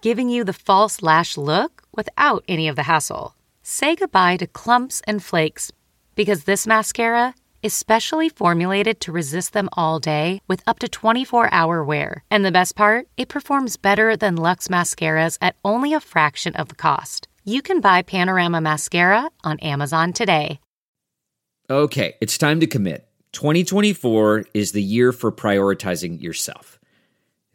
giving you the false lash look without any of the hassle. Say goodbye to clumps and flakes because this mascara is specially formulated to resist them all day with up to 24 hour wear. And the best part, it performs better than Luxe mascaras at only a fraction of the cost. You can buy Panorama Mascara on Amazon today. Okay, it's time to commit. 2024 is the year for prioritizing yourself.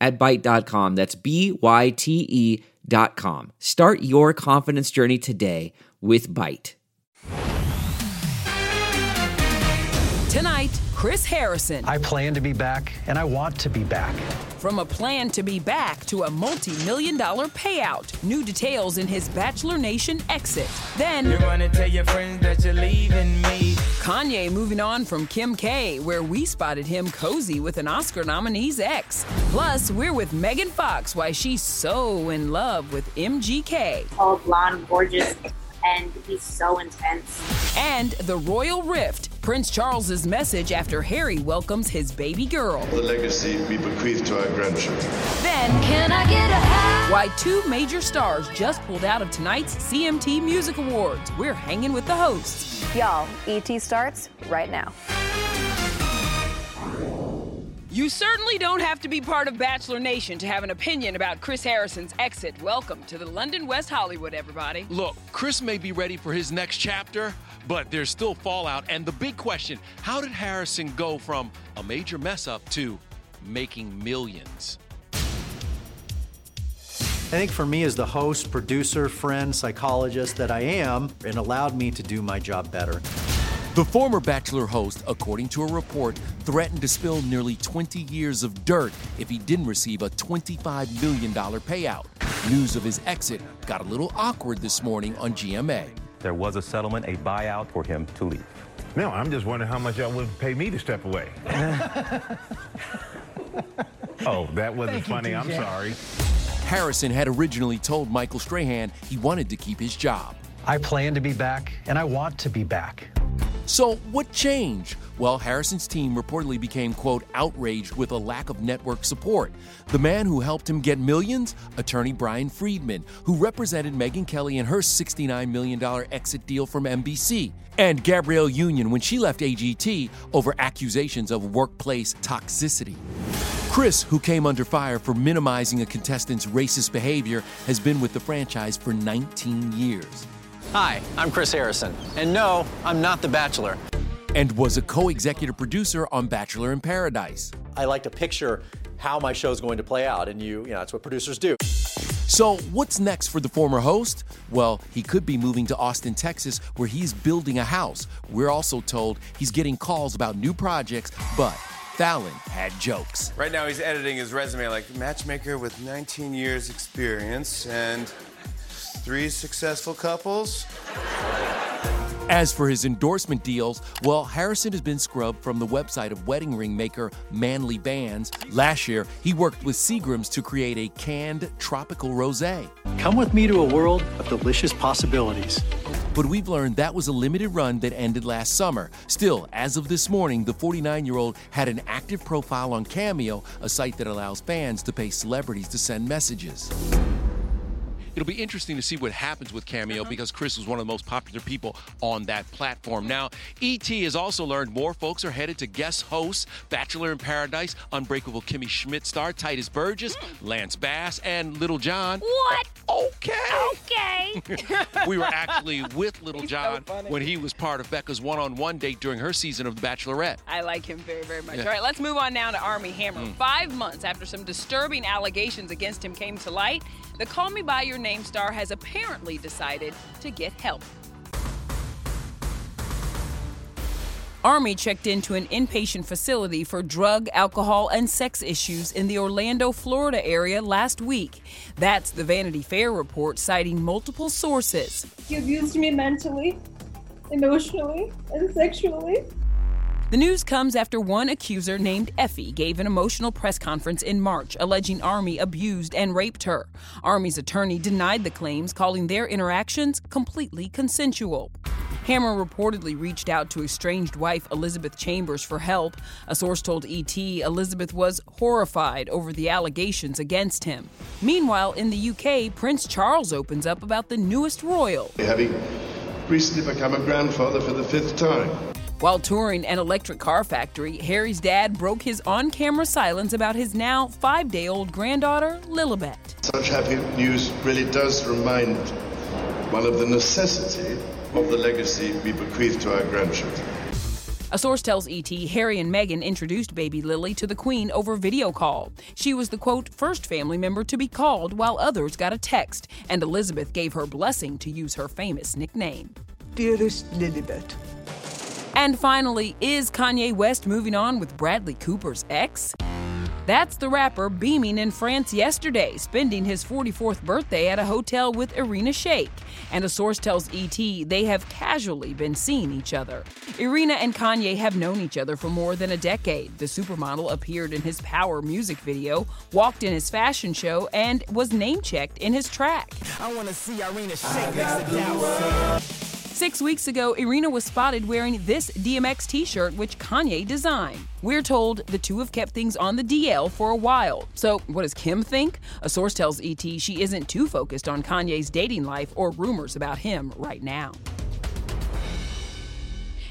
at Byte.com. That's B-Y-T-E dot com. Start your confidence journey today with Byte. Tonight, Chris Harrison. I plan to be back, and I want to be back. From a plan to be back to a multi million dollar payout. New details in his Bachelor Nation exit. Then, You wanna tell your friends that you're leaving me. Kanye moving on from Kim K, where we spotted him cozy with an Oscar nominee's ex. Plus, we're with Megan Fox, why she's so in love with MGK. All blonde, gorgeous, and he's so intense. And the Royal Rift, Prince Charles's message after Harry welcomes his baby girl. The legacy we bequeath to our grandchildren. Then, can I get a Why two major stars just pulled out of tonight's CMT Music Awards. We're hanging with the hosts. Y'all, ET starts right now. You certainly don't have to be part of Bachelor Nation to have an opinion about Chris Harrison's exit. Welcome to the London West Hollywood, everybody. Look, Chris may be ready for his next chapter, but there's still fallout. And the big question how did Harrison go from a major mess up to making millions? I think for me, as the host, producer, friend, psychologist that I am, it allowed me to do my job better. The former Bachelor host, according to a report, threatened to spill nearly 20 years of dirt if he didn't receive a $25 million payout. News of his exit got a little awkward this morning on GMA. There was a settlement, a buyout for him to leave. No, I'm just wondering how much y'all would pay me to step away. oh, that wasn't funny. I'm sorry. Harrison had originally told Michael Strahan he wanted to keep his job. I plan to be back, and I want to be back. So, what changed? Well, Harrison's team reportedly became, quote, outraged with a lack of network support. The man who helped him get millions? Attorney Bryan Freedman, who represented Megyn Kelly in her $69 million exit deal from NBC. And Gabrielle Union when she left AGT over accusations of workplace toxicity. Chris, who came under fire for minimizing a contestant's racist behavior, has been with the franchise for 19 years. Hi, I'm Chris Harrison. And no, I'm not The Bachelor. And was a co executive producer on Bachelor in Paradise. I like to picture how my show's going to play out, and you, you know, that's what producers do. So, what's next for the former host? Well, he could be moving to Austin, Texas, where he's building a house. We're also told he's getting calls about new projects, but Fallon had jokes. Right now, he's editing his resume like matchmaker with 19 years experience and three successful couples. As for his endorsement deals, well, Harrison has been scrubbed from the website of wedding ring maker Manly Bands. Last year, he worked with Seagram's to create a canned tropical rosé. Come with me to a world of delicious possibilities. But we've learned that was a limited run that ended last summer. Still, as of this morning, the 49 year old had an active profile on Cameo, a site that allows fans to pay celebrities to send messages. It'll be interesting to see what happens with Cameo because Chris was one of the most popular people on that platform. Now, ET has also learned more folks are headed to guest hosts Bachelor in Paradise, Unbreakable Kimmy Schmidt star Tituss Burgess, Lance Bass, and Lil Jon. What? Okay. Okay. we were actually with Little He's John funny. when he was part of Becca's one on one date during her season of The Bachelorette. I like him very, very much. Yeah. All right, let's move on now to Armie Hammer. Mm. Five months after some disturbing allegations against him came to light, the Call Me By Your Name star has apparently decided to get help. Armie checked into an inpatient facility for drug, alcohol, and sex issues in the Orlando, Florida area last week. That's the Vanity Fair report citing multiple sources. He abused me mentally, emotionally, and sexually. The news comes after one accuser named Effie gave an emotional press conference in March alleging Armie abused and raped her. Armie's attorney denied the claims, calling their interactions completely consensual. Hammer reportedly reached out to estranged wife Elizabeth Chambers for help. A source told ET Elizabeth was horrified over the allegations against him. Meanwhile, in the UK, Prince Charles opens up about the newest royal. Having recently become a grandfather for the fifth time. While touring an electric car factory, Harry's dad broke his on camera silence about his now five day old granddaughter, Lilibet. Such happy news really does remind one of the necessity of the legacy we bequeath to our grandchildren. A source tells ET Harry and Meghan introduced baby Lily to the Queen over video call. She was the quote, first family member to be called, while others got a text, and Elizabeth gave her blessing to use her famous nickname. Dearest Lilibet, And finally, is Kanye West moving on with Bradley Cooper's ex? That's the rapper beaming in France yesterday, spending his 44th birthday at a hotel with Irina Shayk. And a source tells ET they have casually been seeing each other. Irina and Kanye have known each other for more than a decade. The supermodel appeared in his Power music video, walked in his fashion show, and was name checked in his track. I wanna see Irina shake next to. Six weeks ago, Irina was spotted wearing this DMX t shirt, which Kanye designed. We're told the two have kept things on the DL for a while. So, what does Kim think? A source tells ET she isn't too focused on Kanye's dating life or rumors about him right now.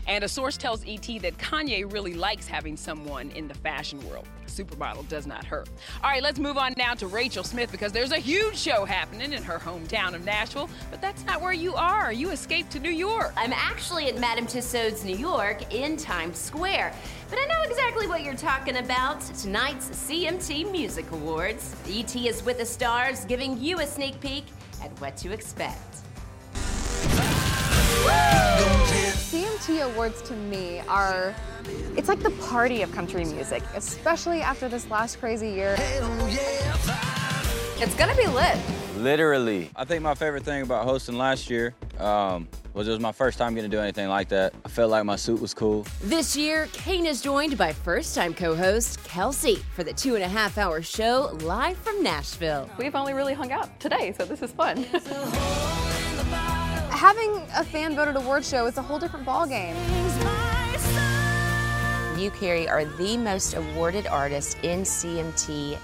And a source tells ET that Kanye really likes having someone in the fashion world. Supermodel does not hurt. All right, let's move on now to Rachel Smith because there's a huge show happening in her hometown of Nashville, but that's not where you are. You escaped to New York. I'm actually at Madame Tussauds New York in Times Square. But I know exactly what you're talking about. Tonight's CMT Music Awards. ET is with the stars, giving you a sneak peek at what to expect. CMT Awards to me are, it's like the party of country music, especially after this last crazy year. It's gonna be lit. Literally. I think my favorite thing about hosting last year um, was it was my first time getting to do anything like that. I felt like my suit was cool. This year, Kane is joined by first time co host Kelsea for the two and a half hour show live from Nashville. We've only really hung out today, so this is fun. Having a fan voted award show is a whole different ballgame. You, Carrie, are the most awarded artist in CMT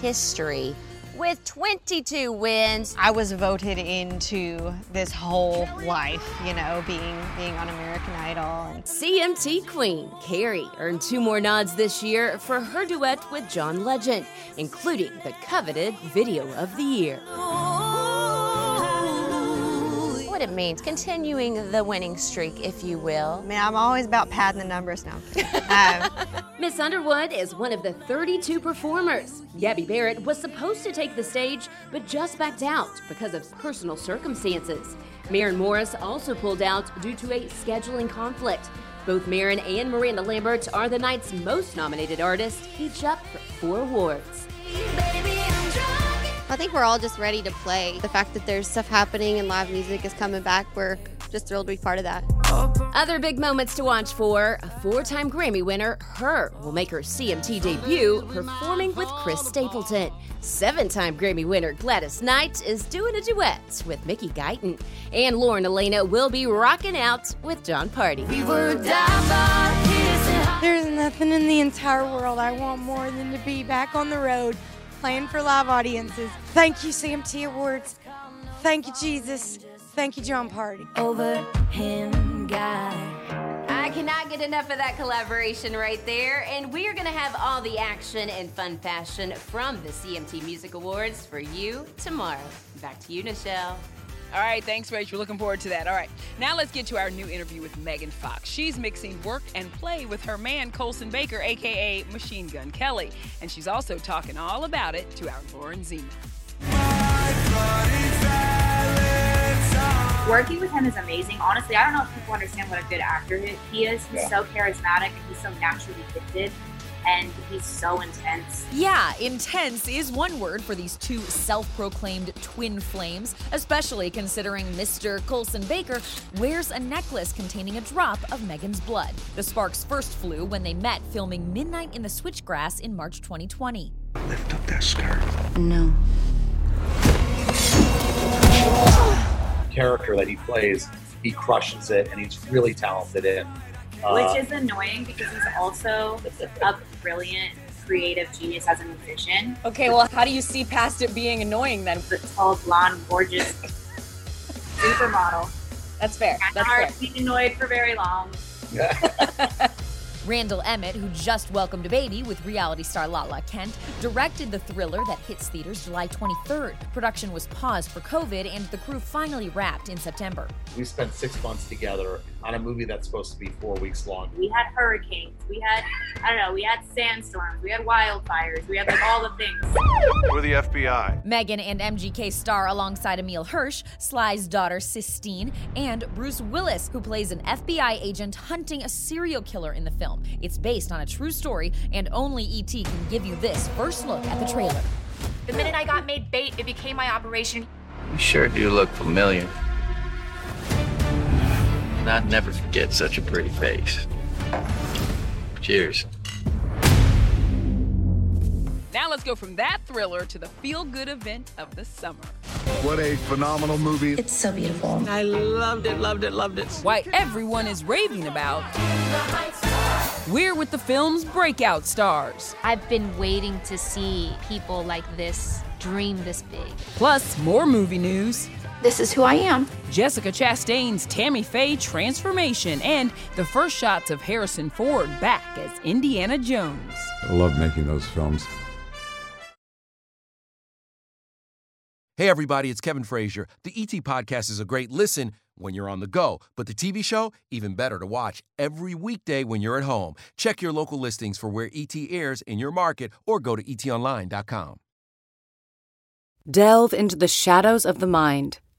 history with 22 wins. I was voted into this whole life, you know, being being on American Idol. And CMT Queen Carrie earned two more nods this year for her duet with John Legend, including the coveted Video of the Year. What it means, continuing the winning streak, if you will. I mean, I'm always about padding the numbers now. um, Miss Underwood is one of the 32 performers. Gabby Barrett was supposed to take the stage, but just backed out because of personal circumstances. Maren Morris also pulled out due to a scheduling conflict. Both Maren and Miranda Lambert are the night's most nominated artists, each up for four awards. I think we're all just ready to play. The fact that there's stuff happening and live music is coming back, we're just thrilled to be part of that. Other big moments to watch for a four time Grammy winner, H.E.R., will make her CMT debut performing with Chris Stapleton. Seven time Grammy winner Gladys Knight is doing a duet with Mickey Guyton. And Lauren Alaina will be rocking out with Jon Pardi. There's nothing in the entire world I want more than to be back on the road playing for live audiences. Thank you, CMT Awards. Thank you, Jesus. Thank you, Jon Pardi. Over him, God. I cannot get enough of that collaboration right there. And we are going to have all the action and fun fashion from the CMT Music Awards for you tomorrow. Back to you, Nischelle. All right, thanks, Rachel. We're looking forward to that. All right, now let's get to our new interview with Megan Fox. She's mixing work and play with her man, Colson Baker, aka Machine Gun Kelly. And she's also talking all about it to our Lauren Zima. Working with him is amazing. Honestly, I don't know if people understand what a good actor he is. He's Yeah. so charismatic and he's so naturally gifted and he's so intense. Yeah, intense is one word for these two self proclaimed twin flames, especially considering Mr. Colson Baker wears a necklace containing a drop of Megan's blood. The sparks first flew when they met filming Midnight in the Switchgrass in March 2020. Lift up that skirt. No. Character that he plays, he crushes it, and he's really talented in. Uh, which is annoying because he's also a brilliant creative genius as a musician. Okay, well, how do you see past it being annoying then? The tall, blonde, gorgeous supermodel. That's fair. Kind of That's hard fair. to annoyed for very long. Randall Emmett, who just welcomed a baby with reality star Lala Kent, directed the thriller that hits theaters July 23rd. Production was paused for COVID, and the crew finally wrapped in September. we spent six months together on a movie that's supposed to be four weeks long. We had hurricanes. We had, I don't know, we had sandstorms. We had wildfires. We had like all the things. We're the FBI. Megan and MGK star alongside Emile Hirsch, Sly's daughter Sistine, and Bruce Willis, who plays an FBI agent hunting a serial killer in the film. It's based on a true story, and only ET can give you this first look at the trailer. The minute I got made bait, it became my operation. You sure do look familiar. And I'd never forget such a pretty face. Cheers. Now let's go from that thriller to the feel good event of the summer. What a phenomenal movie. It's so beautiful. I loved it, loved it, loved it. Why everyone is raving about. We're with the film's breakout stars. I've been waiting to see people like this dream this big. Plus, more movie news. This is who I am. Jessica Chastain's Tammy Faye transformation and the first shots of Harrison Ford back as Indiana Jones. I love making those films. Hey, everybody, it's Kevin Frazier. The ET Podcast is a great listen when you're on the go, but the TV show, even better to watch every weekday when you're at home. Check your local listings for where ET airs in your market or go to etonline.com. Delve into the shadows of the mind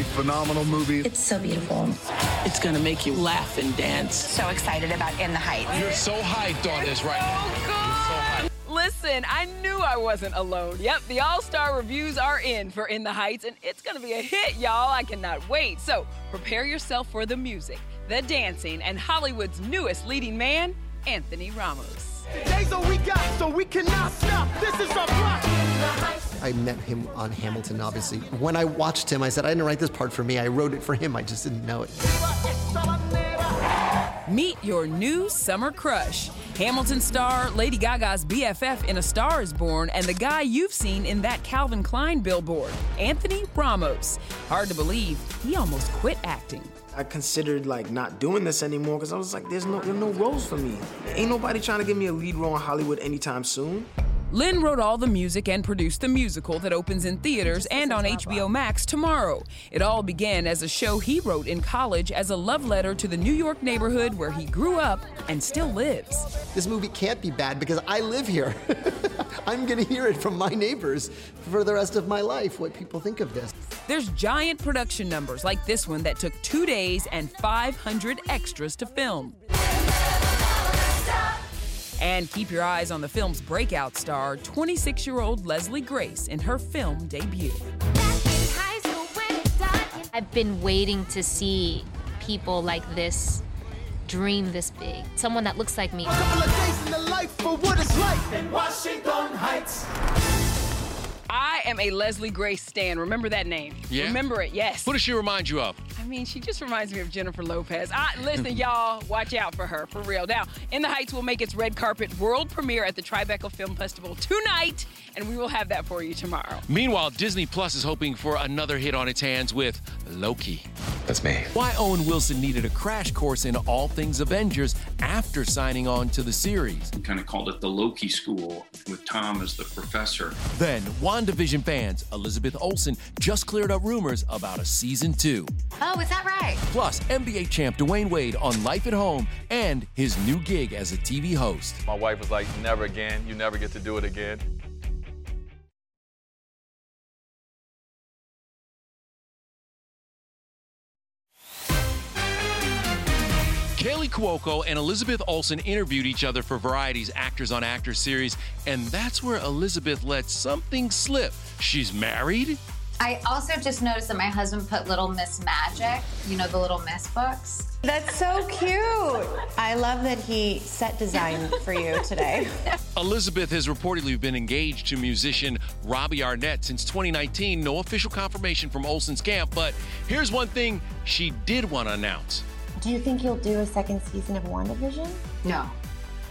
a phenomenal movie. It's so beautiful. It's gonna make you laugh and dance. So excited about In the Heights. You're so hyped on this right now. Listen, I knew I wasn't alone. Yep, the All Star reviews are in for In the Heights, and it's gonna be a hit, y'all. I cannot wait. So prepare yourself for the music, the dancing, and Hollywood's newest leading man, Anthony Ramos. Days all we got, so we cannot stop. This is our block. I met him on Hamilton, obviously. When I watched him, I said, I didn't write this part for me. I wrote it for him. I just didn't know it. Meet your new summer crush. Hamilton star, Lady Gaga's BFF in A Star is Born, and the guy you've seen in that Calvin Klein billboard, Anthony Ramos. Hard to believe, he almost quit acting. I considered like not doing this anymore because I was like, there's no, there's no roles for me. Ain't nobody trying to give me a lead role in Hollywood anytime soon. Lin wrote all the music and produced the musical that opens in theaters and on HBO Max tomorrow. It all began as a show he wrote in college as a love letter to the New York neighborhood where he grew up and still lives. This movie can't be bad because I live here. I'm going to hear it from my neighbors for the rest of my life, what people think of this. There's giant production numbers like this one that took two days and 500 extras to film. And keep your eyes on the film's breakout star, 26 year old Leslie Grace, in her film debut. I've been waiting to see people like this dream this big. Someone that looks like me. I am a Leslie Grace stan. Remember that name. Yeah? Remember it, yes. What does she remind you of? I mean, she just reminds me of Jennifer Lopez. I, listen, y'all, watch out for her, for real. Now, In the Heights will make its red carpet world premiere at the Tribeca Film Festival tonight, and we will have that for you tomorrow. Meanwhile, Disney Plus is hoping for another hit on its hands with Loki. That's me. Why Owen Wilson needed a crash course in all things Avengers after signing on to the series. We kind of called it the Loki School with Tom as the professor. Then, WandaVision fans, Elizabeth Olsen just cleared up rumors about a season two. Oh, is that right? Plus, NBA champ Dwyane Wade on Life at Home and his new gig as a TV host. My wife was like, never again. You never get to do it again. Kaley Cuoco and Elizabeth Olsen interviewed each other for Variety's Actors on Actors series, and that's where Elizabeth let something slip. She's married? I also just noticed that my husband put Little Miss Magic, you know, the Little Miss books. That's so cute. I love that he set design for you today. Elizabeth has reportedly been engaged to musician Robbie Arnett since 2019. No official confirmation from Olsen's camp, but here's one thing she did want to announce. Do you think you'll do a second season of WandaVision? No.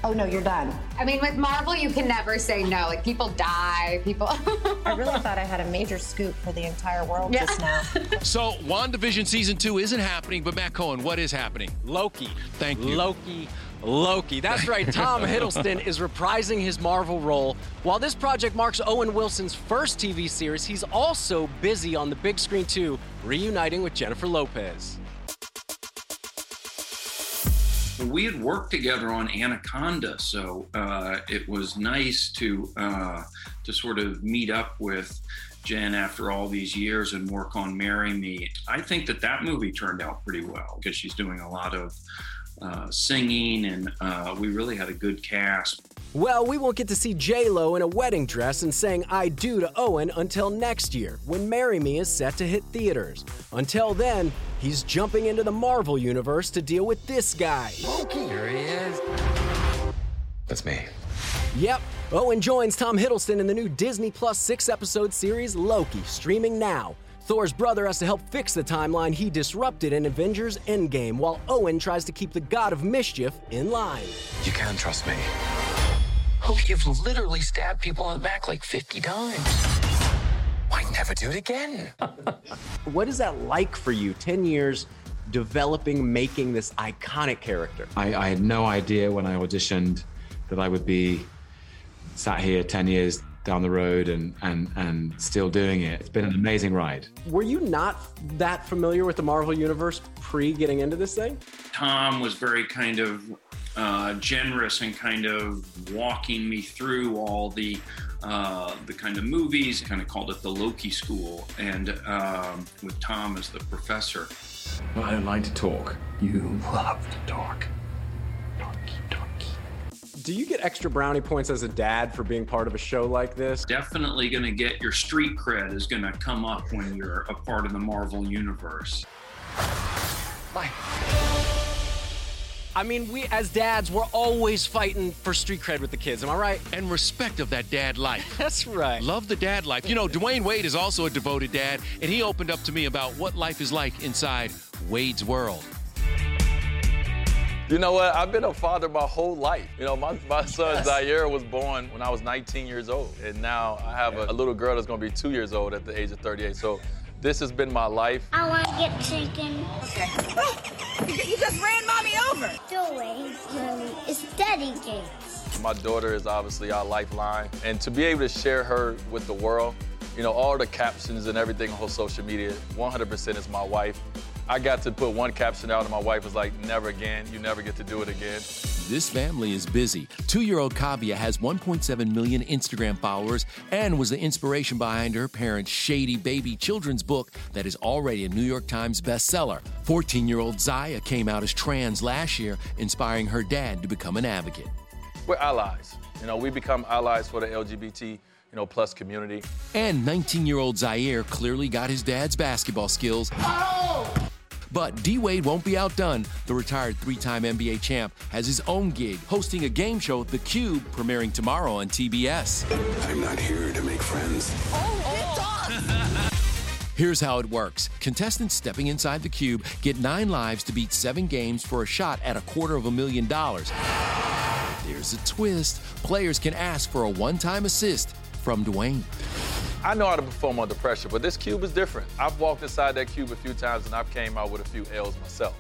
Oh no, you're done. I mean, with Marvel, you can never say no. Like, people die, people. I really thought I had a major scoop for the entire world Yeah. just now. So, WandaVision season two isn't happening, but Matt Cohen, what is happening? Loki. Thank you. Loki. Loki. That's right. Tom Hiddleston is reprising his Marvel role. While this project marks Owen Wilson's first TV series, he's also busy on the big screen too, reuniting with Jennifer Lopez. We had worked together on Anaconda, so uh, it was nice to uh, to sort of meet up with Jen after all these years and work on "Marry Me." I think that that movie turned out pretty well because she's doing a lot of uh, singing, and uh, we really had a good cast. Well, we won't get to see J-Lo in a wedding dress and saying I do to Owen until next year, when Marry Me is set to hit theaters. Until then, he's jumping into the Marvel universe to deal with this guy. Loki. Here he is. That's me. Yep, Owen joins Tom Hiddleston in the new Disney Plus six episode series Loki, streaming now. Thor's brother has to help fix the timeline he disrupted in Avengers Endgame, while Owen tries to keep the God of Mischief in line. You can trust me. Oh, you've literally stabbed people in the back like 50 times. Why never do it again? What is that like for you? 10 years developing, making this iconic character. I, I had no idea when I auditioned that I would be sat here 10 years down the road and, and, and still doing it. It's been an amazing ride. Were you not that familiar with the Marvel Universe pre getting into this thing? Tom was very kind of uh, generous and kind of walking me through all the uh, the kind of movies. Kind of called it the Loki School, and um, with Tom as the professor. Well, I don't like to talk. You love to talk. Do you get extra brownie points as a dad for being part of a show like this? Definitely going to get your street cred is going to come up when you're a part of the Marvel universe. I I mean, we as dads, we're always fighting for street cred with the kids. Am I right? And respect of that dad life. That's right. Love the dad life. You know, Dwyane Wade is also a devoted dad, and he opened up to me about what life is like inside Wade's world. You know what? I've been a father my whole life. You know, my, my son yes. Zaire was born when I was 19 years old. And now I have a, a little girl that's gonna be two years old at the age of 38. So this has been my life. I wanna get chicken. Okay. you just ran mommy over. Doing, mommy, it's daddy games. My daughter is obviously our lifeline. And to be able to share her with the world, you know, all the captions and everything on social media, 100% is my wife. I got to put one caption out, and my wife was like, never again. You never get to do it again. This family is busy. Two year old Kaavia has 1.7 million Instagram followers and was the inspiration behind her parents' shady baby children's book that is already a New York Times bestseller. 14 year old Zaya came out as trans last year, inspiring her dad to become an advocate. We're allies. You know, we become allies for the LGBT you know, plus community. And 19 year old Zaire clearly got his dad's basketball skills. Oh! But D Wade won't be outdone. The retired three time NBA champ has his own gig, hosting a game show, The Cube, premiering tomorrow on TBS. I'm not here to make friends. Oh, Here's how it works contestants stepping inside the cube get nine lives to beat seven games for a shot at a quarter of a million dollars. There's a twist players can ask for a one time assist from Dwyane. I know how to perform under pressure, but this cube is different. I've walked inside that cube a few times and I've came out with a few L's myself.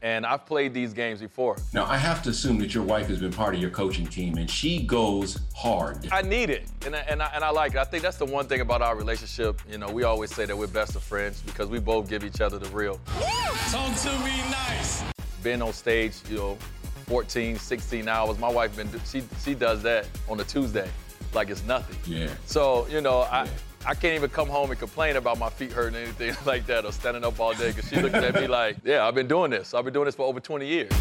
And I've played these games before. Now, I have to assume that your wife has been part of your coaching team and she goes hard. I need it, and I, and I, and I like it. I think that's the one thing about our relationship. You know, we always say that we're best of friends because we both give each other the real. Talk to me nice. Being on stage, you know, 14, 16 hours. My wife been she she does that on a Tuesday like it's nothing. Yeah. So, you know, I, yeah. I can't even come home and complain about my feet hurting or anything like that or standing up all day because she looking at me like, yeah, I've been doing this. I've been doing this for over 20 years.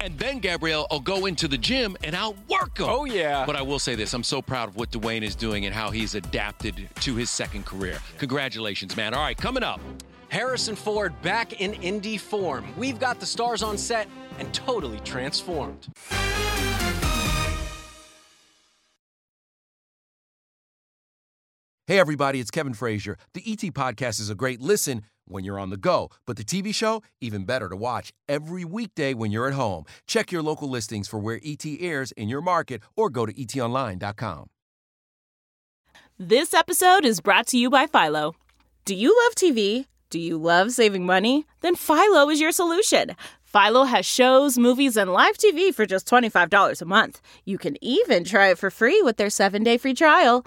And then Gabrielle will go into the gym and outwork him. Oh, yeah. But I will say this I'm so proud of what Dwyane is doing and how he's adapted to his second career. Congratulations, man. All right, coming up. Harrison Ford back in Indy form. We've got the stars on set and totally transformed. Hey, everybody, it's Kevin Frazier. The ET Podcast is a great listen when you're on the go, but the TV show, even better to watch every weekday when you're at home. Check your local listings for where ET airs in your market or go to etonline.com. This episode is brought to you by Philo. Do you love TV? Do you love saving money? Then Philo is your solution. Philo has shows, movies, and live TV for just $25 a month. You can even try it for free with their seven day free trial.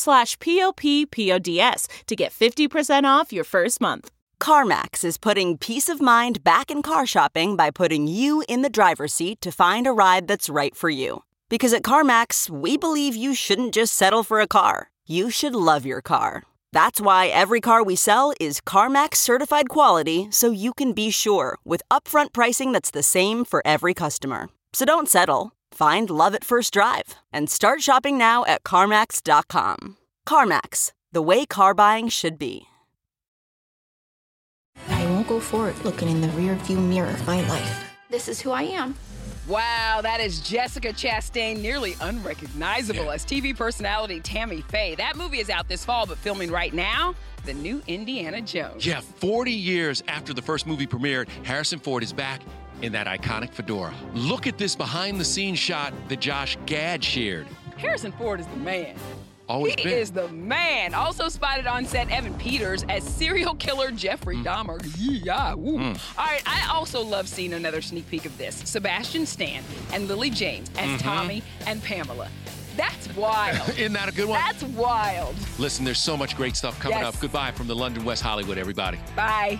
slash p-o-p-p-o-d-s to get 50% off your first month. CarMax is putting peace of mind back in car shopping by putting you in the driver's seat to find a ride that's right for you. Because at CarMax, we believe you shouldn't just settle for a car. You should love your car. That's why every car we sell is CarMax certified quality so you can be sure with upfront pricing that's the same for every customer. So don't settle. Find love at first drive and start shopping now at CarMax.com. CarMax, the way car buying should be. I won't go forward looking in the rearview mirror of my life. This is who I am. Wow, that is Jessica Chastain, nearly unrecognizable yeah. as TV personality Tammy Faye. That movie is out this fall, but filming right now, the new Indiana Jones. Yeah, 40 years after the first movie premiered, Harrison Ford is back in that iconic fedora. Look at this behind the scenes shot that Josh Gad shared. Harrison Ford is the man. Always he been. is the man. Also spotted on set Evan Peters as serial killer Jeffrey mm. Dahmer. Yeah. Mm. All right. I also love seeing another sneak peek of this. Sebastian Stan and Lily James as mm-hmm. Tommy and Pamela. That's wild. Isn't that a good one? That's wild. Listen, there's so much great stuff coming yes. up. Goodbye from the London West Hollywood, everybody. Bye.